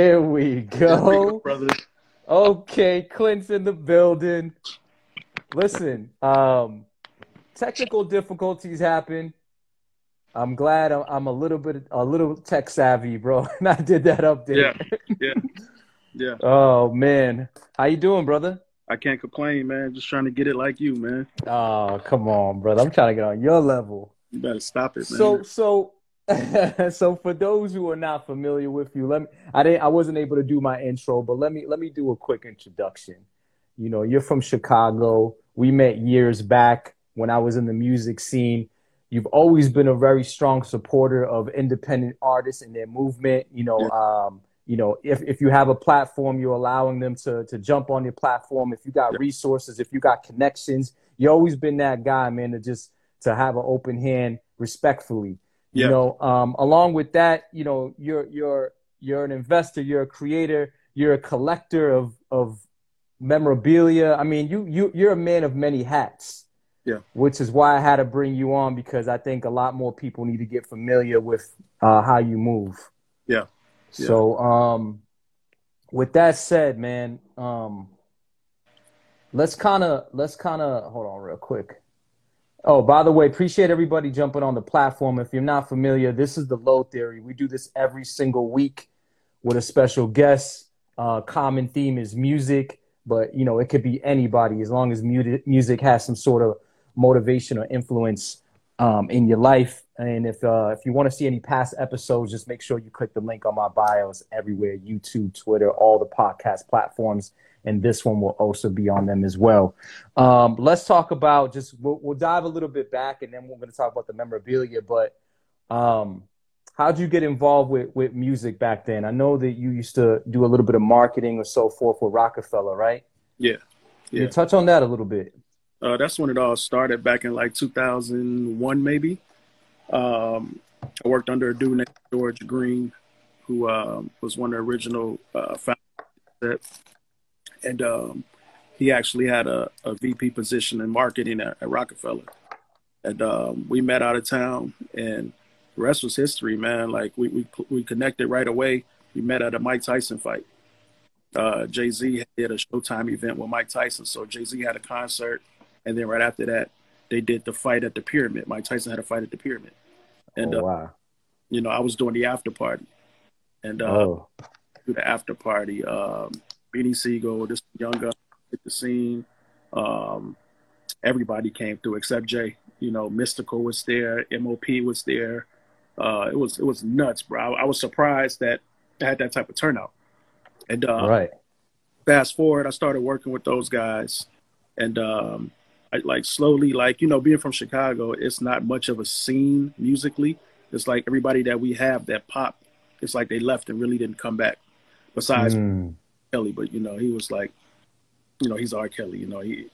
Here we go. Okay, Clint's in the building. Listen, um, technical difficulties happen. I'm glad I'm, I'm, a little bit a little tech savvy, bro. And I did that update. Yeah, yeah, yeah. oh man, how you doing, brother? I can't complain, man. Just trying to get it like you, man. Oh, come on, brother. I'm trying to get on your level. You better stop it, man. So, so so for those who are not familiar with you, let me I didn't I wasn't able to do my intro, but let me let me do a quick introduction. You know, you're from Chicago. We met years back when I was in the music scene. You've always been a very strong supporter of independent artists and their movement. You know, um, you know, if, if you have a platform, you're allowing them to to jump on your platform. If you got resources, if you got connections, you always been that guy, man, to just to have an open hand respectfully you know, um, along with that, you know, you're you're you're an investor, you're a creator, you're a collector of of memorabilia. I mean, you you you're a man of many hats. Yeah. Which is why I had to bring you on because I think a lot more people need to get familiar with uh, how you move. Yeah. yeah. So, um, with that said, man, um, let's kind of let's kind of hold on real quick. Oh, by the way, appreciate everybody jumping on the platform. If you're not familiar, this is the Lo Theory. We do this every single week with a special guest. Uh, common theme is music, but you know it could be anybody as long as music has some sort of motivation or influence um, in your life. And if uh, if you want to see any past episodes, just make sure you click the link on my bios everywhere: YouTube, Twitter, all the podcast platforms and this one will also be on them as well. Um, let's talk about just we'll, we'll, dive a little bit back, and then we're going to talk about the memorabilia. But um, how did you get involved with with music back then? I know that you used to do a little bit of marketing or so forth with Roc-A-Fella, right? Yeah, yeah. you touch on that a little bit? Uh, that's when it all started back in like 2001, maybe. Um, I worked under a dude named George Green, who um, was one of the original uh, founders and um, he actually had a, a, VP position in marketing at, at Roc-A-Fella. And um, we met out of town, and the rest was history, man. Like we we we connected right away. We met at a Mike Tyson fight. Uh, Jay Z did a Showtime event with Mike Tyson, so Jay Z had a concert, and then right after that, they did the fight at the Pyramid. Mike Tyson had a fight at the Pyramid, and oh, wow. uh, you know I was doing the after party, and uh, oh. the after party. Um, Beanie Sigel, this young guy hit the scene. Um, everybody came through except Jay. You know, Mystikal was there, MOP was there. Uh, it was it was nuts, bro. I, I, was surprised that I had that type of turnout. And uh, right. Fast forward, I started working with those guys, and um, I, like slowly, like you know, being from Chicago, it's not much of a scene musically. It's like everybody that we have that pop, it's like they left and really didn't come back. Besides mm. Kelly, but you know, he was like, you know, he's R. Kelly. You know, he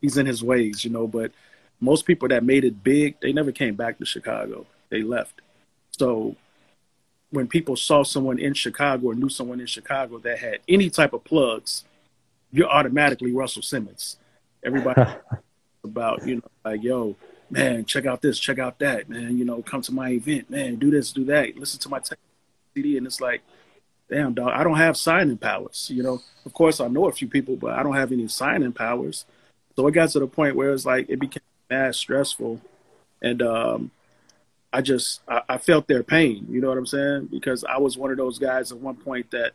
he's in his ways. You know, but most people that made it big, they never came back to Chicago. They left. So when people saw someone in Chicago or knew someone in Chicago that had any type of plugs, you're automatically Russell Simmons. Everybody about you know like yo man check out this check out that man you know come to my event man do this do that listen to my CD and it's like damn dog, I don't have signing powers. You know, of course I know a few people, but I don't have any signing powers. So it got to the point where it's like it became mad stressful, and um, I just I, I, felt their pain. You know what I'm saying? Because I was one of those guys at one point that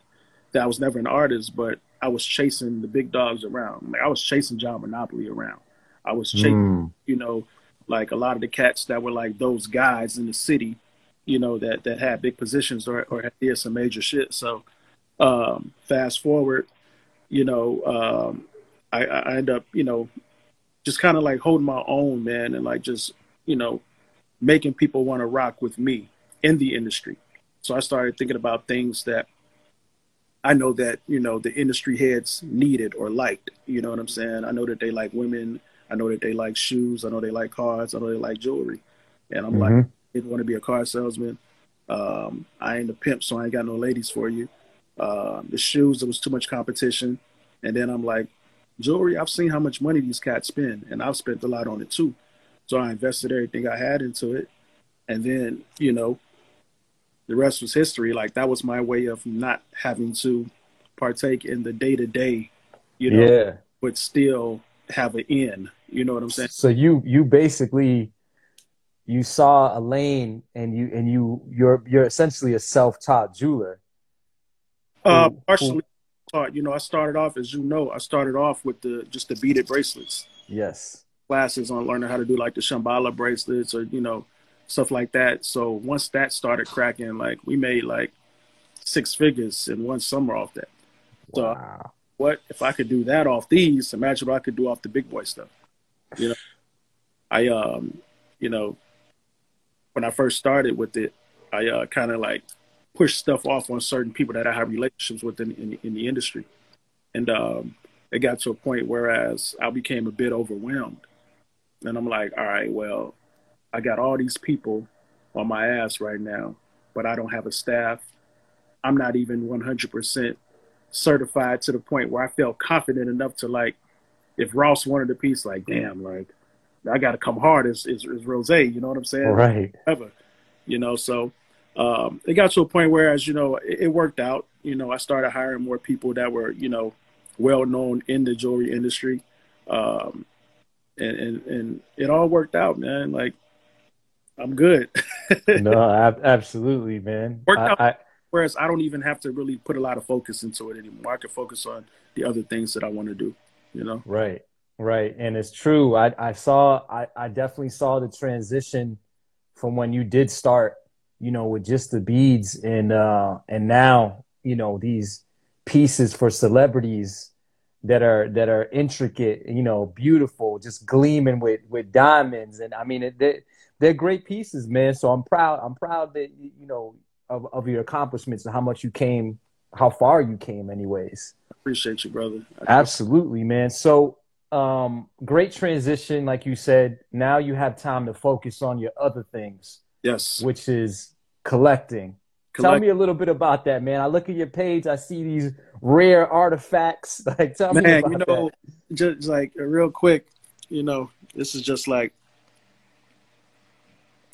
that I was never an artist, but I was chasing the big dogs around. Like I was chasing John Monopoly around. I was chasing, mm. you know, like a lot of the cats that were like those guys in the city you know, that that had big positions or or did some major shit. So um, fast forward, you know, um, I, I end up, you know, just kind of like holding my own, man, and like just, you know, making people want to rock with me in the industry. So I started thinking about things that I know that, you know, the industry heads needed or liked. You know what I'm saying? I know that they like women. I know that they like shoes. I know they like cars. I know they like jewelry. And I'm mm-hmm. like, didn't want to be a car salesman. Um, I ain't a pimp, so I ain't got no ladies for you. Uh, the shoes, there was too much competition. And then I'm like, jewelry, I've seen how much money these cats spend, and I've spent a lot on it too. So I invested everything I had into it. And then, you know, the rest was history. Like that was my way of not having to partake in the day to day, you know, Yeah. but still have an end. You know what I'm saying? So you you basically you saw a lane and you and you you're you're essentially a self-taught jeweler. Uh, partially taught. You know, I started off as you know, I started off with the just the beaded bracelets Yes. classes on learning how to do like the Shamballa bracelets or you know stuff like that. So once that started cracking, like we made like six figures in one summer off that. So Wow. what if I could do that off these? Imagine what I could do off the big boy stuff. You know, I um, you know, when I first started with it, I uh, kind of like pushed stuff off on certain people that I have relationships with in, in, in the industry, and um, it got to a point whereas I became a bit overwhelmed, and I'm like, all right, well, I got all these people on my ass right now, but I don't have a staff. I'm not even 100% certified to the point where I felt confident enough to like, if Ross wanted a piece, like, damn, like, I got to come hard as, as, as Rose, you know what I'm saying? Right. Ever, you know, so um, it got to a point where, as you know, it, it worked out. You know, I started hiring more people that were, you know, well known in the jewelry industry. Um, and, and, and it all worked out, man. Like, I'm good. No, ab- absolutely, man. Worked I, out. I, Whereas I don't even have to really put a lot of focus into it anymore. I can focus on the other things that I want to do, you know? Right, right. And it's true. I, I saw, I, I definitely saw the transition from when you did start, you know, with just the beads and, uh, and now, you know, these pieces for celebrities that are, that are intricate, you know, beautiful, just gleaming with, with diamonds. And I mean, it, they, they're great pieces, man. So I'm proud, I'm proud that, you know, of, of your accomplishments and how much you came, how far you came anyways. Appreciate you, brother. Absolutely, man. So, um, great transition, like you said. Now you have time to focus on your other things, Yes. which is collecting. Tell me a little bit about that, man. I look at your page, I see these rare artifacts. Like, tell me Man, about you know, just like real quick, you know, this is just like.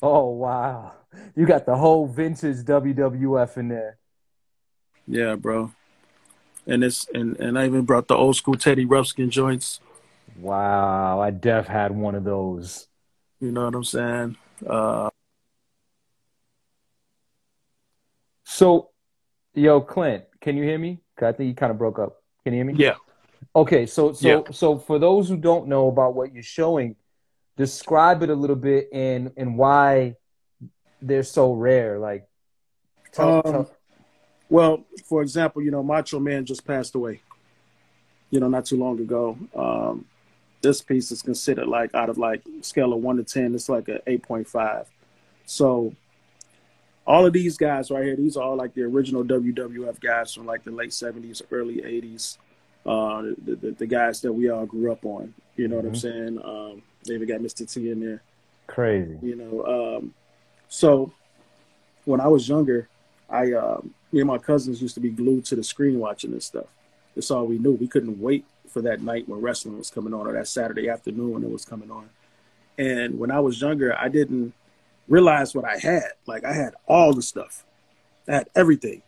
Oh wow, you got the whole vintage WWF in there. yeah, bro. And it's and and I even brought the old school Teddy Ruxpin joints. Wow, I def had one of those. You know what I'm saying? Uh, So, yo, Clint, can you hear me? 'Cause I think you kind of broke up. Can you hear me? yeah. Okay, so so Yeah. so for those who don't know about what you're showing, describe it a little bit and and why they're so rare. Like, tell, Um, tell- Well, for example, you know, Macho Man just passed away. You know, not too long ago. Um, this piece is considered like out of like scale of one to ten, it's like a eight point five. So all of these guys right here, these are all like the original WWF guys from like the late seventies, early eighties. Uh, the, the the guys that we all grew up on. You know what I'm Mhm. saying? Um, they even got Mr. T in there crazy. you know um so when i was younger i um me and my cousins used to be glued to the screen watching this stuff that's all we knew we couldn't wait for that night when wrestling was coming on or that saturday afternoon when it was coming on and when i was younger i didn't realize what i had like i had all the stuff i had everything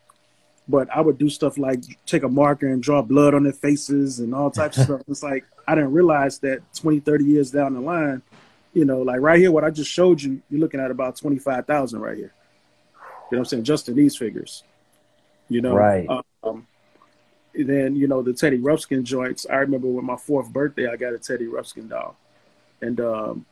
but i would do stuff like take a marker and draw blood on their faces and all types of stuff it's like i didn't realize that 20 30 years down the line you know, like right here, what I just showed you, you're looking at about 25,000 right here. You know what I'm saying? Just in these figures, you know? Right. Um, then, you know, the Teddy Ruxpin joints. I remember when my fourth birthday, I got a Teddy Ruxpin doll. And um,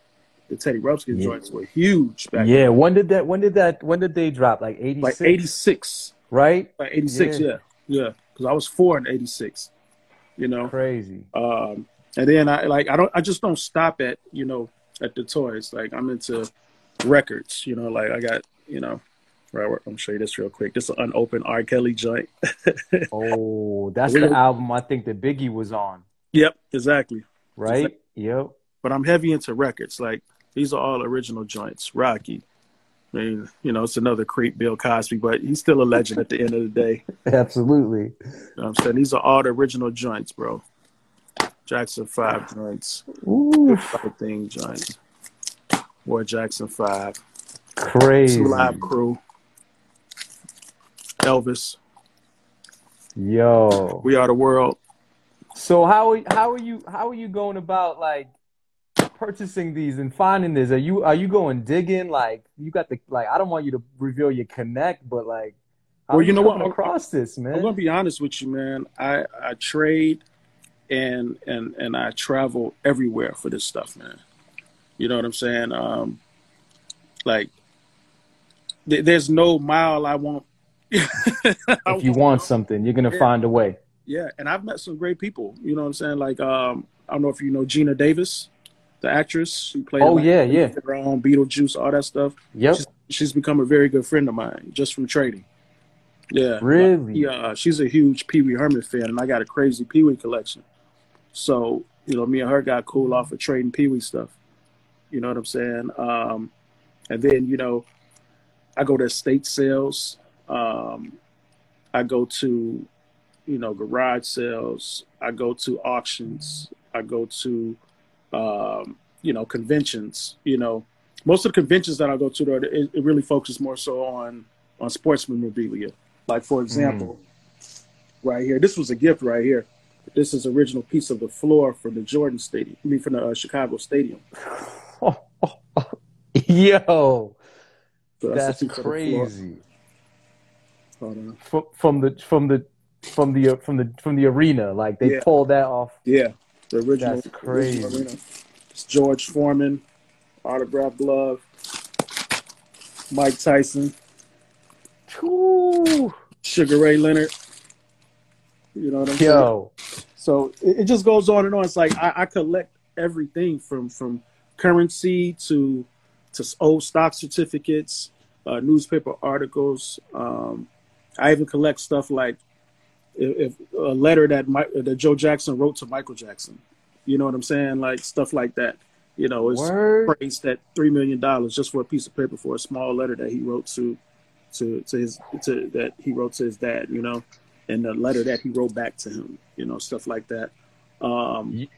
the Teddy Ruxpin Yeah. joints were huge back Yeah. When did that? When did that? When did they drop? Like eighty Like 86. Right. Like 86, Yeah. yeah. Yeah. Because I was four in 86, you know? Crazy. Um, and then I like I don't I just don't stop at you know at the toys. Like I'm into records. You know, like I got you know. Right, I'm gonna show you this real quick. This is an unopened R. Kelly joint. Oh, that's the album I think that Biggie was on. Yep, exactly. Right. Yep. But I'm heavy into records. Like these are all original joints. Rocky. I mean, you know, it's another creep, Bill Cosby, but he's still a legend at the end of the day. Absolutely. You know what I'm saying? These are all the original joints, bro. Jackson 5 joints, Ooh, everything joints. Boy Jackson 5. crazy. Two live crew. Elvis. Yo. We are the world. So how how are you how are you going about like purchasing these and finding this? Are you are you going digging? Like you got the like I don't want you to reveal your connect, but like Well, you know what? across this, man? I'm gonna be honest with you, man. I I trade and and and I travel everywhere for this stuff, man. You know what I'm saying? Um, like th- there's no mile I won't. If you want something, you're gonna Yeah. find a way. Yeah, and I've met some great people. You know what I'm saying? Like um, I don't know if you know Geena Davis, the actress. who played. Oh, yeah, yeah. Her own Beetlejuice, all that stuff. Yep. She's, she's become a very good friend of mine just from trading. Yeah. Really? Yeah, uh, she's a huge Pee Wee Herman fan, and I got a crazy Pee Wee collection. So, you know, me and her got cool off of trading Pee Wee stuff. You know what I'm saying? Um, and then, you know, I go to estate sales. Um, I go to, you know, garage sales. I go to auctions. I go to, um, you know, conventions. You know, most of the conventions that I go to, it, it really focuses more so on on sports memorabilia. Like for example, right here, this was a gift right here. This is original piece of the floor from the Jordan Stadium. I mean, from the uh, Chicago Stadium. Yo, So that's the piece of the floor. crazy. From, from the from the from the from the from the arena, like they Yeah. pulled that off. Yeah, the original. That's crazy. original arena. It's George Foreman, autograph glove. Mike Tyson, Ooh. Sugar Ray Leonard. You know what I'm saying? Yo, So it, it just goes on and on. It's like I, I collect everything from from currency to to old stock certificates, uh, newspaper articles. Um, I even collect stuff like if, if a letter that Mike, that Joe Jackson wrote to Michael Jackson. You know what I'm saying? Like stuff like that. You know, it's word. praised at three million dollars just for a piece of paper for a small letter that he wrote to to to his to that he wrote to his dad. You know, and the letter that he wrote back to him. You know, stuff like that. Um, Ye-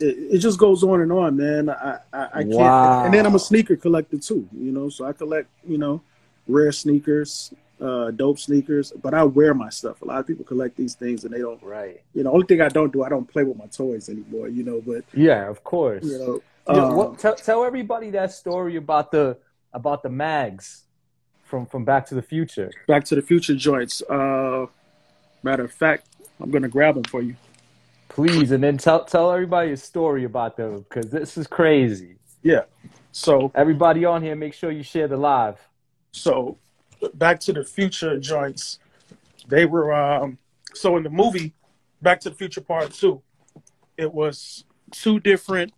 it, it just goes on and on, man. I I, I can't. Wow. And then I'm a sneaker collector too. You know, so I collect you know rare sneakers. Uh, dope sneakers, but I wear my stuff. A lot of people collect these things and they don't. Right. You know, only thing I don't do, I don't play with my toys anymore. You know, but Yeah, of course. you know, Yeah, um, what, tell, tell everybody that story about the about the mags from from Back to the Future. Back to the Future joints. Uh, matter of fact, I'm gonna grab them for you. Please, and then tell tell everybody a story about them because this is crazy. Yeah. So, Everybody on here, make sure you share the live. so Back to the Future joints. They were um. So in the movie, Back to the Future Part Two, it was two different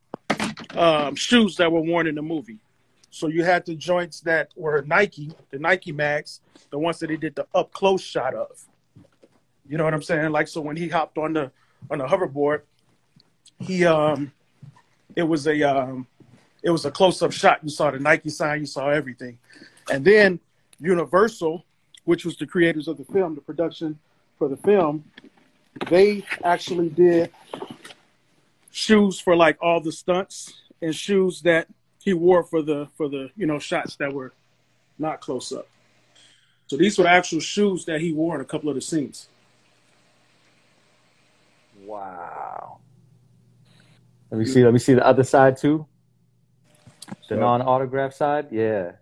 um, shoes that were worn in the movie. So you had the joints that were Nike, the Nike Mags, the ones that he did the up close shot of. You know what I'm saying? Like so when he hopped on the on the hoverboard, he um it was a um it was a close up shot. You saw the Nike sign, you saw everything. And then Universal, which was the creators of the film, the production for the film, they actually did shoes for like all the stunts and shoes that he wore for the for the you know shots that were not close up. So these were the actual shoes that he wore in a couple of the scenes. Wow. Let me see. Let me see the other side too. The So- non-autograph side. Yeah,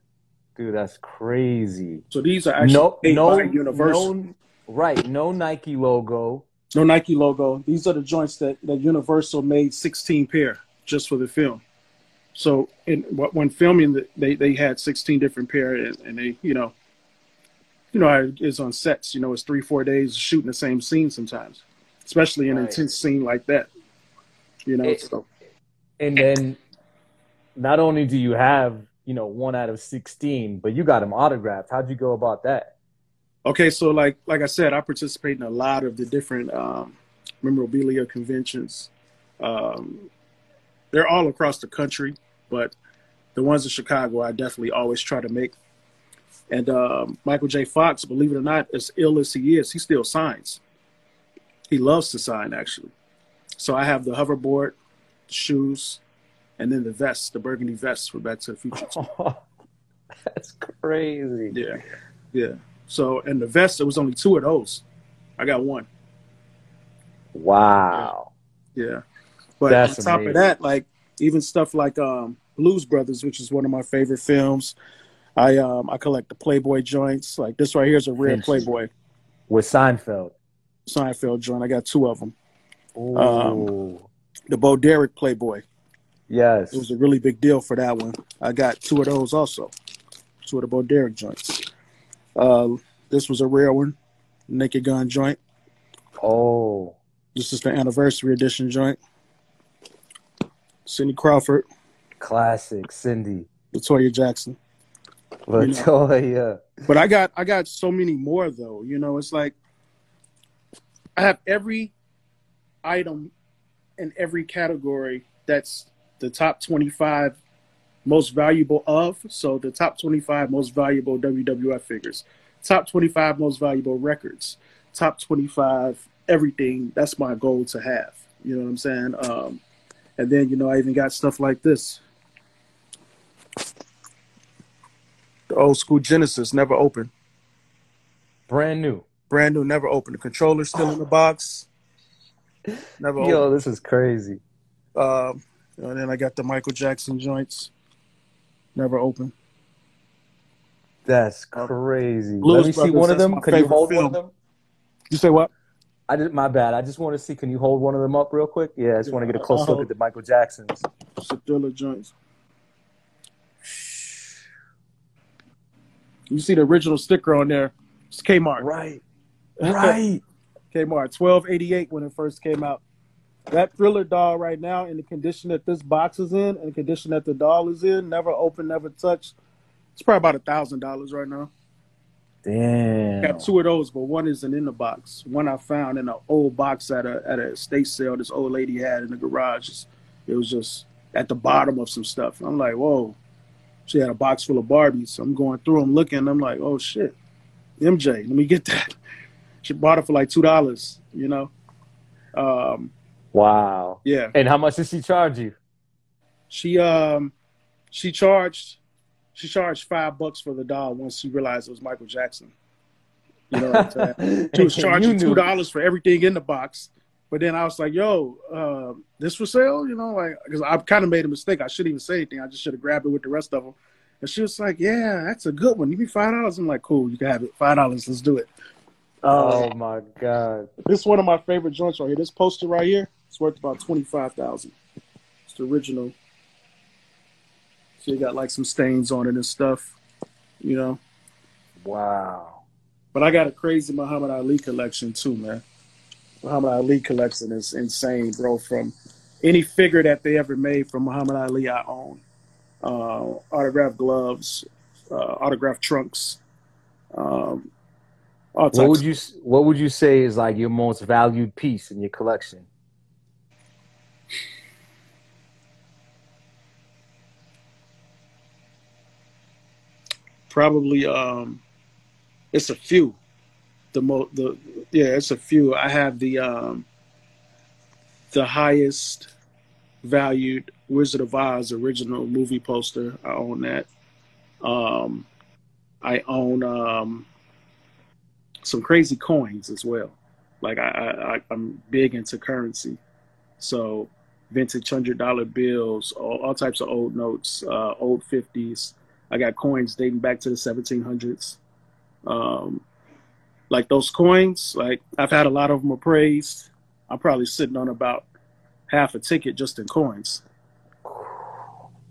dude, that's crazy. So these are actually No, no, Universal. no, right? No Nike logo. No Nike logo. These are the joints that, that Universal made 16 pair just for the film. So in when filming, they they had 16 different pair, and, and they you know, you know how it is on sets. You know, it's three four days shooting the same scene sometimes, especially an Right. intense scene like that. You know, It- so And then, not only do you have you know one out of sixteen, but you got them autographed. How'd you go about that? Okay, so like like I said, I participate in a lot of the different um, memorabilia conventions. Um, they're all across the country, but the ones in Chicago, I definitely always try to make. And um, Michael J. Fox, believe it or not, as ill as he is, he still signs. He loves to sign, actually. So I have the hoverboard, shoes, and then the vest, the burgundy vest for Back to the Future. That's crazy. Yeah, yeah. So and the vest, there was only two of those. I got one. Wow. Yeah. But That's on top amazing. of that, like even stuff like um, Blues Brothers, which is one of my favorite films. I um I collect the Playboy joints. Like this right here is a rare Playboy With Seinfeld. Seinfeld joint. I got two of them. Ooh. Um, The Bo Derek Playboy. Yes. It was a really big deal for that one. I got two of those also. Two of the Bo joints. Uh, this was a rare one. Naked Gun joint. Oh. This is the anniversary edition joint. Cindy Crawford, Classic. Cindy. Latoya Jackson. Latoya. But I got I got so many more though. You know, it's like I have every item in every category that's the top 25 most valuable of. So the top 25 most valuable WWF figures, top 25 most valuable records, top 25 everything. That's my goal to have. You know what I'm saying? Um, and then you know I even got stuff like this. The old school Genesis never opened. Brand new. Brand new, never opened. The controller's still in the box. Never opened. Yo, this is crazy. Um, and then I got the Michael Jackson joints. Never open. That's uh, crazy. Blues Let me see one of them. Can you favorite hold one of them? You say what? I did my bad. I just want to see. Can you hold one of them up real quick? Yeah, I just want to get a close I'll look hold- at the Michael Jacksons. Thriller joints. You see the original sticker on there. It's Kmart. Right. Right. Kmart. Twelve eighty eight when it first came out. That thriller doll right now, in the condition that this box is in, and the condition that the doll is in, never opened, never touched. It's probably about a thousand dollars right now. I Damn. got two of those, but one isn't in the box. One I found in an old box at a at a estate sale. This old lady had in the garage. It was just at the bottom of some stuff. I'm like, whoa. She had a box full of Barbies. I'm going through them, looking. I'm like, oh shit, MJ, let me get that. She bought it for like two dollars. You know. Um, Wow. yeah. And how much did she charge you? She um, she charged, she charged five bucks for the doll once she realized it was Michael Jackson. You know what I'm saying? She was charging two dollars for everything in the box. But then I was like, "Yo, uh, this for sale?" You know, like because I kind of made a mistake. I shouldn't even say anything. I just should have grabbed it with the rest of them. And she was like, "Yeah, that's a good one. Give me five dollars." I'm like, "Cool, you can have it. Five dollars. Let's do it." Oh Uh, my god. this is one of my favorite joints right here. This poster right here, it's worth about twenty five thousand. It's the original. So you got like some stains on it and stuff, you know. Wow. But I got a crazy Muhammad Ali collection too, man. Muhammad Ali collection is insane, bro. From any figure that they ever made from Muhammad Ali, I own. Uh, autographed gloves, uh, autographed trunks, um, all. What would you What would you say is like your most valued piece in your collection? Probably um it's a few. The mo the yeah it's a few. I have the um the highest valued wizard of oz original movie poster. I own that. Um i own um some crazy coins as well. Like i, I i'm big into currency. So vintage hundred dollar bills all, all types of old notes uh old 50s I got coins dating back to the 1700s. Um, like those coins, like I've had a lot of them appraised. I'm probably sitting on about half a ticket just in coins.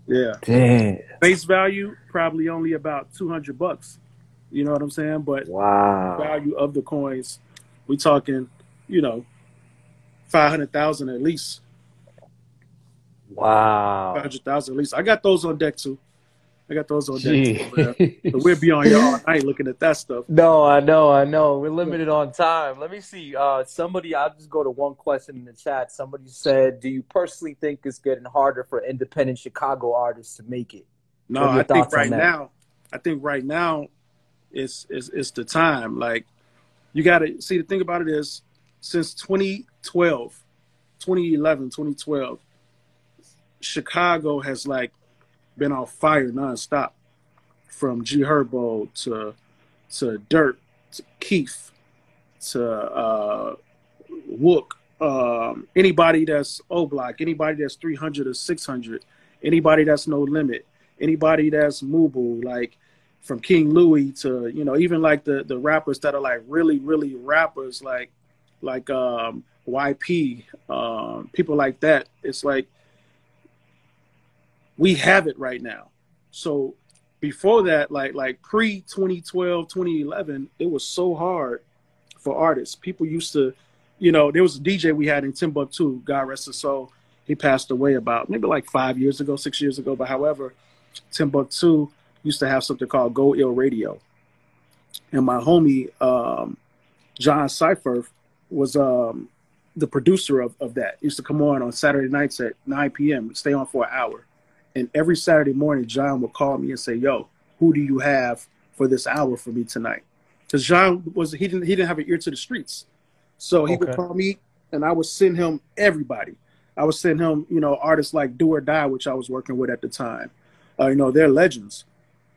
Yeah, Damn. face value probably only about 200 bucks. You know what I'm saying? But Wow. value of the coins, we talking, you know, 500,000 at least. Wow. 500,000 at least. I got those on deck too. I got those on deck too. But we'll be on here all ain't looking at that stuff. No, I know, I know. We're limited on time. Let me see. Uh, somebody, I'll just go to one question in the chat. Somebody said, "Do you personally think it's getting harder for independent Chicago artists to make it?" No, What are your I think right now, I think right now, it's it's it's the time. Like you got to see the thing about it is since 2012, 2011, 2012, Chicago has like been on fire nonstop, from G Herbo to to Durk to Keef to uh, Wook, um, anybody that's O Block, anybody that's 300 or 600, anybody that's No Limit, anybody that's Mubu, like from King Louie to you know even like the the rappers that are like really really rappers like like um, YP, um, people like that. It's like we have it right now. So before that, like like pre 2012, 2011, it was so hard for artists. People used to, you know, there was a DJ we had in Timbuktu, God rest his soul. He passed away about maybe like five years ago, six years ago. But however, Timbuktu used to have something called Go Ill Radio. And my homie, um, John Cypher, was um, the producer of, of that. He used to come on on Saturday nights at 9 p.m., stay on for an hour. And every Saturday morning, John would call me and say, Yo, who do you have for this hour for me tonight? Because John was he didn't he didn't have an ear to the streets. So he okay. would call me and I would send him everybody. I would send him, you know, artists like Do or Die, which I was working with at the time. Uh, you know, they're legends.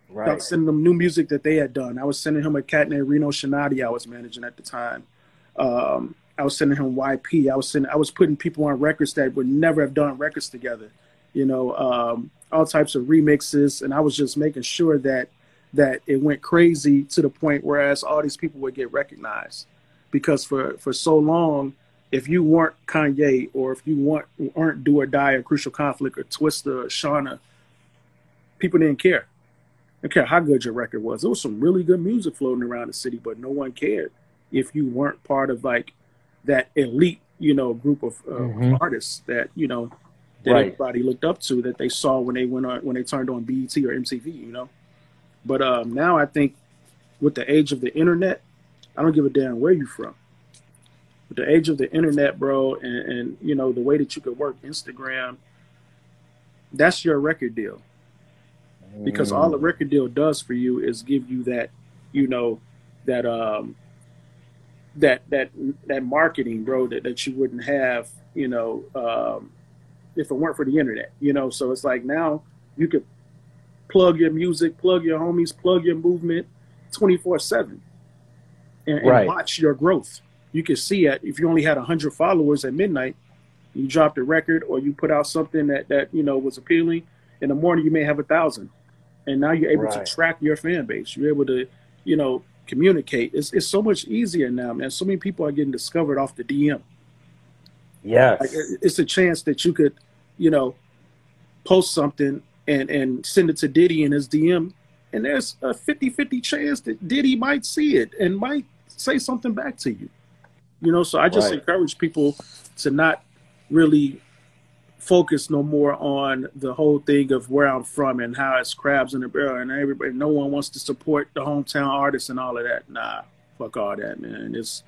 Right. I was sending them new music that they had done. I was sending him a cat named Reno Shinati I was managing at the time. Um, I was sending him YP. I was sending I was putting people on records that would never have done records together. You know, um, all types of remixes, and I was just making sure that that it went crazy to the point whereas all these people would get recognized because for for so long if you weren't Kanye or if you weren't, weren't Do or Die or Crucial Conflict or Twista or Shawnna, people didn't care. They care how good your record was. There was some really good music floating around the city, but no one cared if you weren't part of like that elite, you know, group of uh, mm-hmm. artists that you know that right. everybody looked up to that they saw when they went on when they turned on BET or MTV, you know. But um, now I think with the age of the internet, I don't give a damn where you're from. With the age of the internet, bro, and, and you know the way that you could work Instagram, that's your record deal because all the mm. record deal does for you is give you that, you know, that um, that that that marketing, bro, that, that you wouldn't have, you know, um, if it weren't for the internet, you know. So it's like now you could plug your music, plug your homies, plug your movement, twenty four seven, and watch your growth. You can see it if you only had hundred followers at midnight, you dropped a record or you put out something that that you know was appealing. In the morning, you may have a thousand and now you're able right. to track your fan base. You're able to, you know, communicate. It's it's so much easier now, man. So many people are getting discovered off the DM. Yes, like, it's a chance that you could, you know, post something and and send it to Diddy in his DM, and there's a 50-50 chance that Diddy might see it and might say something back to you. You know, so I just right. encourage people to not really focus no more on the whole thing of where I'm from and how it's crabs in the barrel and everybody no one wants to support the hometown artists and all of that. Nah, fuck all that, man. It's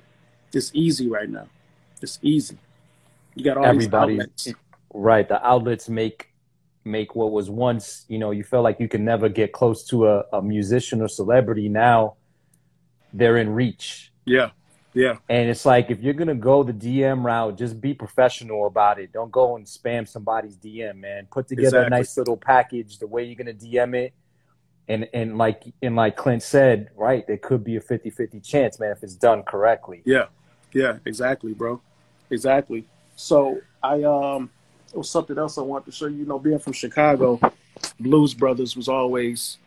it's easy right now. It's easy. You got all Everybody, these outlets. Right. The outlets make make what was once, you know, you felt like you could never get close to a, a musician or celebrity. Now they're in reach. Yeah. Yeah. And it's like if you're gonna go the DM route, just be professional about it. Don't go and spam somebody's DM, man. Put together exactly. a nice little package the way you're gonna DM it. And and like and like Clint said, right, there could be a 50-50 chance, man, if it's done correctly. Yeah. Yeah, exactly, bro. Exactly. So I um was something else I wanted to show you. You know, being from Chicago, Blues Brothers was always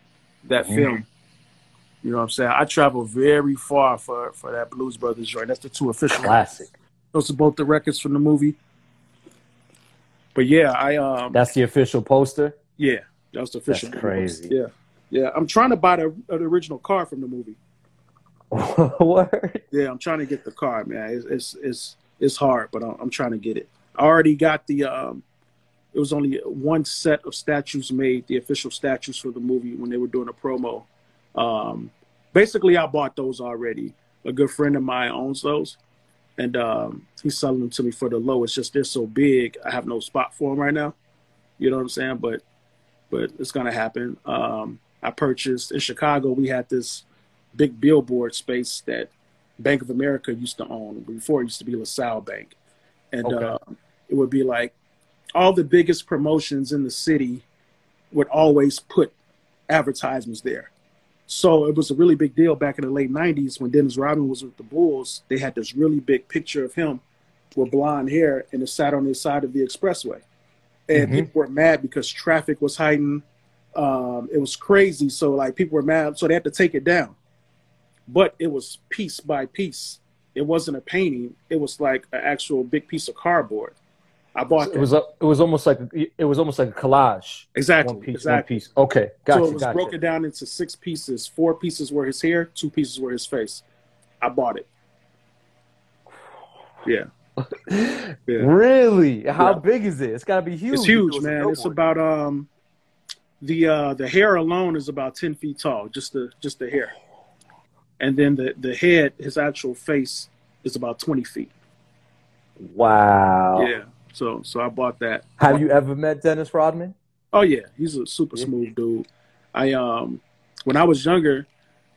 that mm-hmm. film you know what I'm saying? I travel very far for, for that Blues Brothers joint. That's the two official classic. Those are both the records from the movie. But yeah, I um That's the official poster? Yeah. That's the official. That's crazy. Yeah. Yeah. I'm trying to buy the, the original car from the movie. Word? Yeah, I'm trying to get the car, man. It's it's it's, it's hard, but I'm, I'm trying to get it. I already got the um it was only one set of statues made, the official statues for the movie when they were doing a promo. Um, basically, I bought those already. A good friend of mine owns those, and um, he's selling them to me for the low. It's just they're so big, I have no spot for them right now. You know what I'm saying? But but it's gonna happen. Um, I purchased in Chicago. We had this big billboard space that Bank of America used to own before it used to be LaSalle Bank, and okay. uh, it would be like all the biggest promotions in the city would always put advertisements there. So it was a really big deal back in the late '90s when Dennis Rodman was with the Bulls. They had this really big picture of him with blonde hair, and it sat on the side of the expressway. And Mhm. people were mad because traffic was heightened. Um, it was crazy. So like people were mad, so they had to take it down. But it was piece by piece. It wasn't a painting. It was like an actual big piece of cardboard. I bought It that. was a, it was almost like a, it was almost like a collage. exactly One piece, exactly. one piece. Okay, gotcha, so it was gotcha. broken down into six pieces. Four pieces were his hair, two pieces were his face. I bought it. Yeah, yeah. Really? How Yeah. big is it? It's got to be huge. it's huge, it man. It's about um the uh the hair alone is about ten feet tall, just the just the hair, and then the the head, his actual face, is about twenty feet. wow. Yeah. So so I bought that. Have you ever met Dennis Rodman? Oh yeah, he's a super Yeah. smooth dude. I um when I was younger,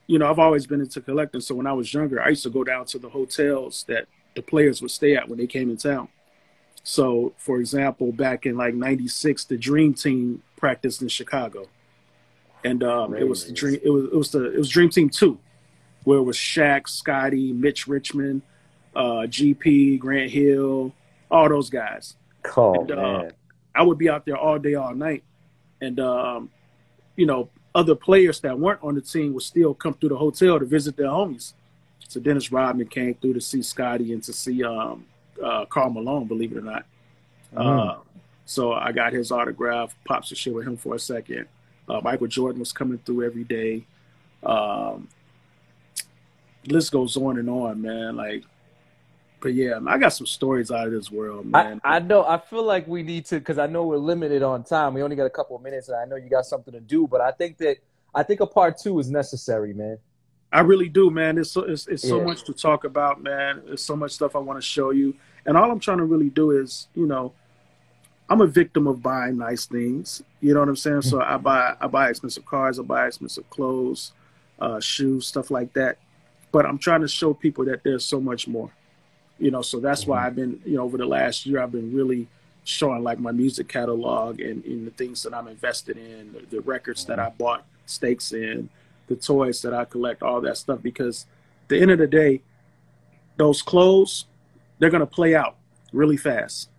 you know, I've always been into collecting. So when I was younger, I used to go down to the hotels that the players would stay at when they came in town. So for example, back in like '96, the Dream Team practiced in Chicago, and um, it was the dream. It was it was the it was Dream Team Two, where it was Shaq, Scottie, Mitch Richmond, uh, GP, Grant Hill, all those guys. Oh And, uh, man. I would be out there all day, all night, and um, you know, other players that weren't on the team would still come through the hotel to visit their homies. So Dennis Rodman came through to see Scottie and to see um, uh, Karl Malone, believe it or not. Mm. Uh, so I got his autograph, pops some shit with him for a second. Uh, Michael Jordan was coming through every day. Um, list goes on and on, man. Like, but yeah, I got some stories out of this world, man. I know. I feel like we need to because I know we're limited on time. We only got a couple of minutes, and I know you got something to do. But I think that I think a part two is necessary, man. I really do, man. There's so, it's, it's so Yeah. much to talk about, man. There's so much stuff I want to show you. And all I'm trying to really do is, you know, I'm a victim of buying nice things. You know what I'm saying? So I buy I buy expensive cars, I buy expensive clothes, uh, shoes, stuff like that. But I'm trying to show people that there's so much more. You know, so that's why I've been, you know, over the last year I've been really showing like my music catalog and, and the things that I'm invested in, the, the records that I bought stakes in, the toys that I collect, all that stuff. Because at the end of the day, those clothes, they're gonna play out really fast.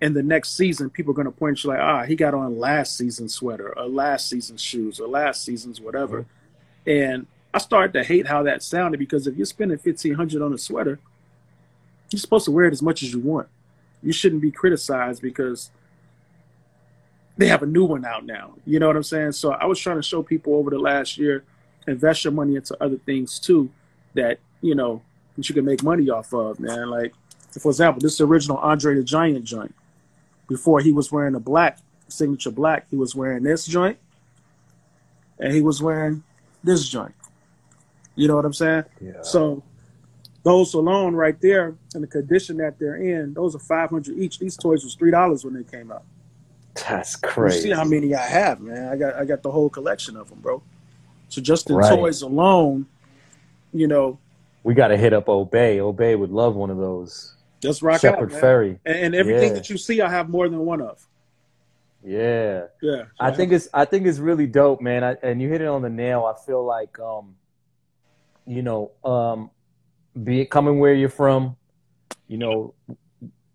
And the next season, people are gonna point to you like, ah, he got on last season's sweater or last season's shoes or last season's whatever. And I started to hate how that sounded because if you're spending fifteen hundred on a sweater, you're supposed to wear it as much as you want. You shouldn't be criticized because they have a new one out now. You know what I'm saying? So I was trying to show people over the last year, invest your money into other things too, that you know that you can make money off of, man. Like, for example, this original Andre the Giant joint. Before he was wearing a black signature black, he was wearing this joint, and he was wearing this joint. You know what I'm saying? Yeah. So those alone right there and the condition that they're in, those are 500 each. These toys was three dollars when they came out. That's crazy. You see how many I have, man. I got I got the whole collection of them, bro. So just in Right. toys alone, you know, we got to hit up Obey. Obey would love one of those. just rock Shepard out. Fairey. And, and everything Yeah. that you see, I have more than one of. Yeah. Yeah, I think it's I think it's really dope, man. I, and you hit it on the nail. I feel like um, you know, um, be it coming where you're from, you know,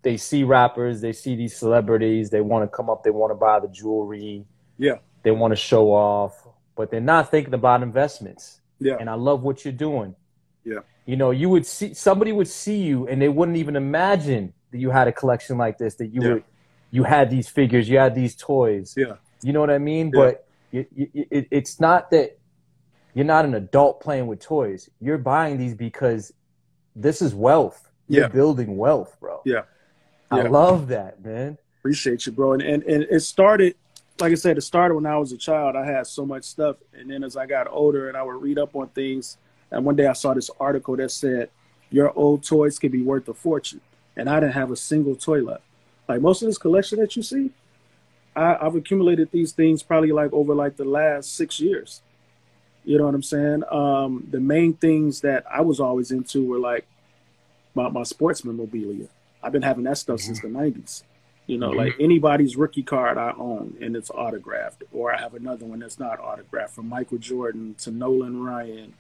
they see rappers, they see these celebrities, they want to come up, they want to buy the jewelry, Yeah. they want to show off, but they're not thinking about investments. Yeah. And I love what you're doing. Yeah. You know, you would see somebody would see you and they wouldn't even imagine that you had a collection like this, that you Yeah. were you had these figures, you had these toys. Yeah. You know what I mean? Yeah. But you, you, it, it's not that you're not an adult playing with toys. You're buying these because this is wealth. You're Yeah. building wealth, bro. Yeah. I love that, man. Appreciate you, bro. And, and and it started, like I said, it started when I was a child. I had so much stuff, and then as I got older, and I would read up on things, and one day I saw this article that said your old toys can be worth a fortune, and I didn't have a single toy left. Like most of this collection that you see, I, I've accumulated these things probably like over like the last six years. You know what I'm saying? Um, the main things that I was always into were like my, my sports memorabilia. I've been having that stuff since the 90s. You know, mm-hmm. like anybody's rookie card I own and it's autographed, or I have another one that's not autographed from Michael Jordan to Nolan Ryan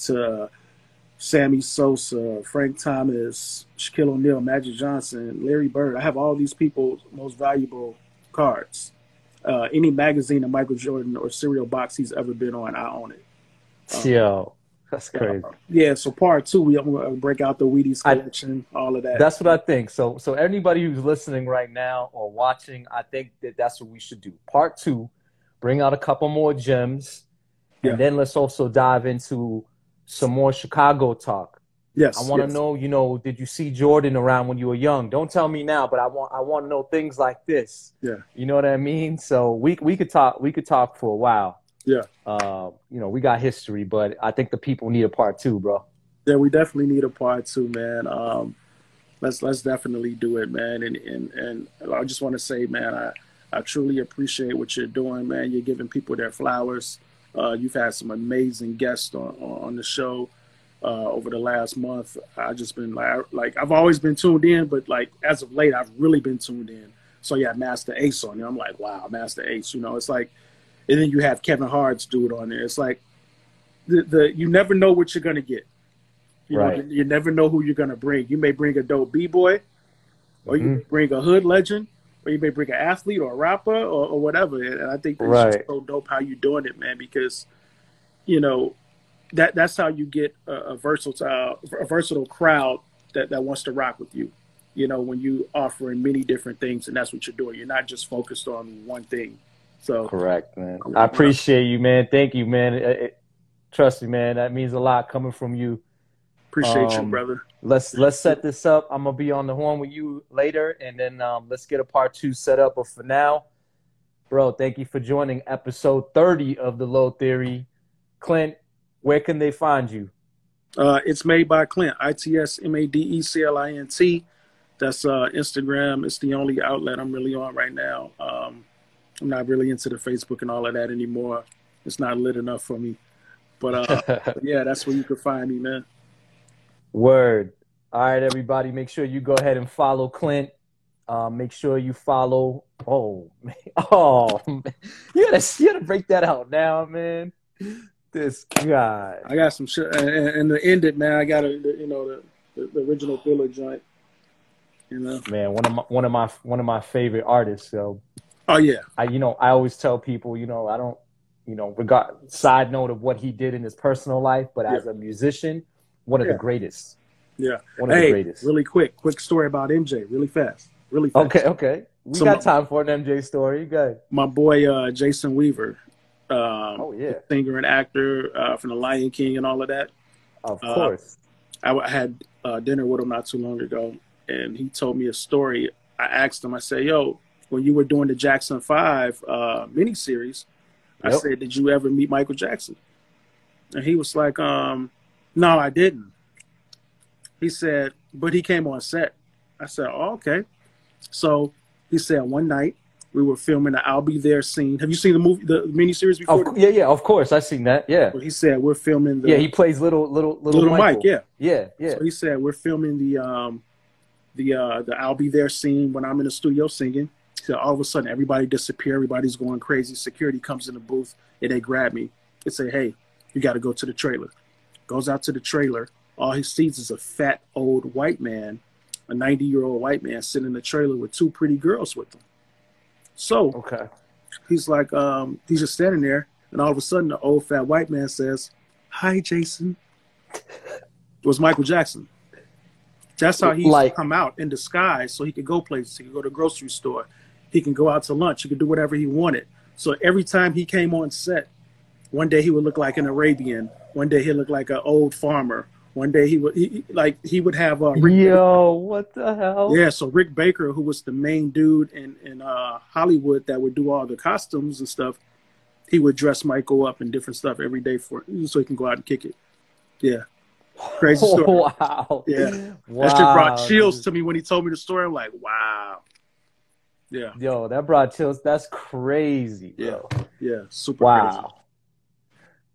to Sammy Sosa, Frank Thomas, Shaquille O'Neal, Magic Johnson, Larry Bird. I have all these people's most valuable cards. Uh, any magazine of Michael Jordan or cereal box he's ever been on, I own it. Um, Yo, that's crazy. Uh, yeah, so part two, we break out the Wheaties collection, I, all of that. That's what I think. So, so anybody who's listening right now or watching, I think that that's what we should do. Part two, bring out a couple more gems, and then let's also dive into some more Chicago talk. Yes. I want to yes. know, you know, did you see Jordan around when you were young? Don't tell me now, but I want I want to know things like this. Yeah. You know what I mean? So we we could talk we could talk for a while. Yeah. Uh, you know, we got history, but I think the people need a part two, bro. Yeah, we definitely need a part two, man. Um, let's let's definitely do it, man. And and and I just want to say, man, I I truly appreciate what you're doing, man. You're giving people their flowers. Uh, you've had some amazing guests on on the show uh, over the last month. I've just been like like I've always been tuned in, but like as of late, I've really been tuned in. So yeah, Masta Ace on there. I'm like, wow, Masta Ace. You know, it's like, and then you have Kevin Hart's dude on there. It's like the the you never know what you're gonna get. You right. know, you, you never know who you're gonna bring. You may bring a dope b boy, or mm-hmm. you bring a hood legend, or you may bring an athlete or a rapper or, or whatever. And I think that's right. so dope how you doing it, man, because you know that that's how you get a, a versatile a versatile crowd that, that wants to rock with you. You know, when you offering many different things and that's what you're doing. You're not just focused on one thing. So correct, man. I appreciate you, man. Thank you, man. It, it, trust me, man. That means a lot coming from you. Appreciate um, you, brother. Let's let's set this up. I'm gonna be on the horn with you later, and then um, let's get a part two set up. But for now, bro, thank you for joining episode 30 of the Lo Theory. Clint, where can they find you? Uh, it's made by Clint. I T S M A D E C L I N T. That's uh, Instagram. It's the only outlet I'm really on right now. Um, I'm not really into the Facebook and all of that anymore. It's not lit enough for me. But uh, yeah, that's where you can find me, man. Word. All right, everybody, make sure you go ahead and follow Clint. Uh, make sure you follow. Oh, man. oh, man. you gotta you gotta break that out now, man. This guy. I got some shit, and, and to end it, man, I got a you know the, the, the original Thriller joint. You know, man, one of my one of my one of my favorite artists. So, oh yeah, I you know I always tell people, you know, I don't, you know, regard side note of what he did in his personal life, but yeah. as a musician one of yeah. the greatest. Yeah. One of hey, the greatest. Really quick, quick story about MJ, really fast. Really fast. Okay, okay. We so got my, time for an MJ story. Good. My boy uh, Jason Weaver. Um, oh yeah. Singer and actor uh, from The Lion King and all of that. Of uh, course. I, I, had uh, dinner with him not too long ago, and he told me a story. I asked him. I said, "Yo, when you were doing the Jackson Five uh, miniseries, yep. I said, did you ever meet Michael Jackson?" And he was like, um, no, I didn't. He said, but he came on set. I said, oh, okay. So he said one night we were filming the "I'll Be There" scene. Have you seen the movie, the miniseries before? Of, yeah, yeah, of course, I've seen that. Yeah. Well, he said we're filming. The, yeah, he plays little, little, little, little Mike. Yeah, yeah, yeah. So he said we're filming the um, the uh, the "I'll Be There" scene when I'm in the studio singing. So all of a sudden, everybody disappear. Everybody's going crazy. Security comes in the booth and they grab me and say, "Hey, you got to go to the trailer." goes out to the trailer. All he sees is a fat old white man, a 90 year old white man sitting in the trailer with two pretty girls with him. So okay. he's like, um, he's just standing there, and all of a sudden the old fat white man says, Hi, Jason. It was Michael Jackson. That's how he like, come out in disguise so he could go places. He could go to the grocery store. He can go out to lunch. He could do whatever he wanted. So every time he came on set, one day he would look like an Arabian. One day he looked like an old farmer. One day he would he, like he would have uh, Rick yo Baker. what the hell? Yeah so Rick Baker who was the main dude in in uh, Hollywood that would do all the costumes and stuff he would dress Michael up in different stuff every day for so he can go out and kick it. Yeah. Crazy story. Wow. Yeah. Wow. that shit brought chills to me when he told me the story. I'm like wow. Yeah. Yo that brought chills. That's crazy yeah. yeah super wow. crazy.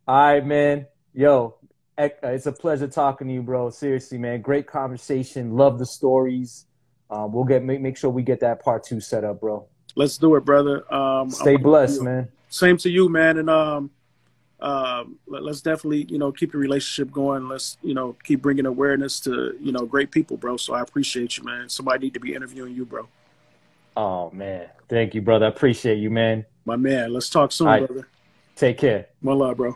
All right, man. Yo, it's a pleasure talking to you, bro. Seriously, man. Great conversation. Love the stories. um, we'll get make, make sure we get that part two set up, bro. Let's do it, brother. Um, Stay blessed, man. Same to you, man. And um, uh, let, us definitely, you know, keep the relationship going. Let's, you know, keep bringing awareness to, you know, great people, bro. So I appreciate you, man. Somebody need to be interviewing you, bro. Oh man, thank you, brother. I appreciate you, man. My man. Let's talk soon, right. brother. Take care. One love, bro.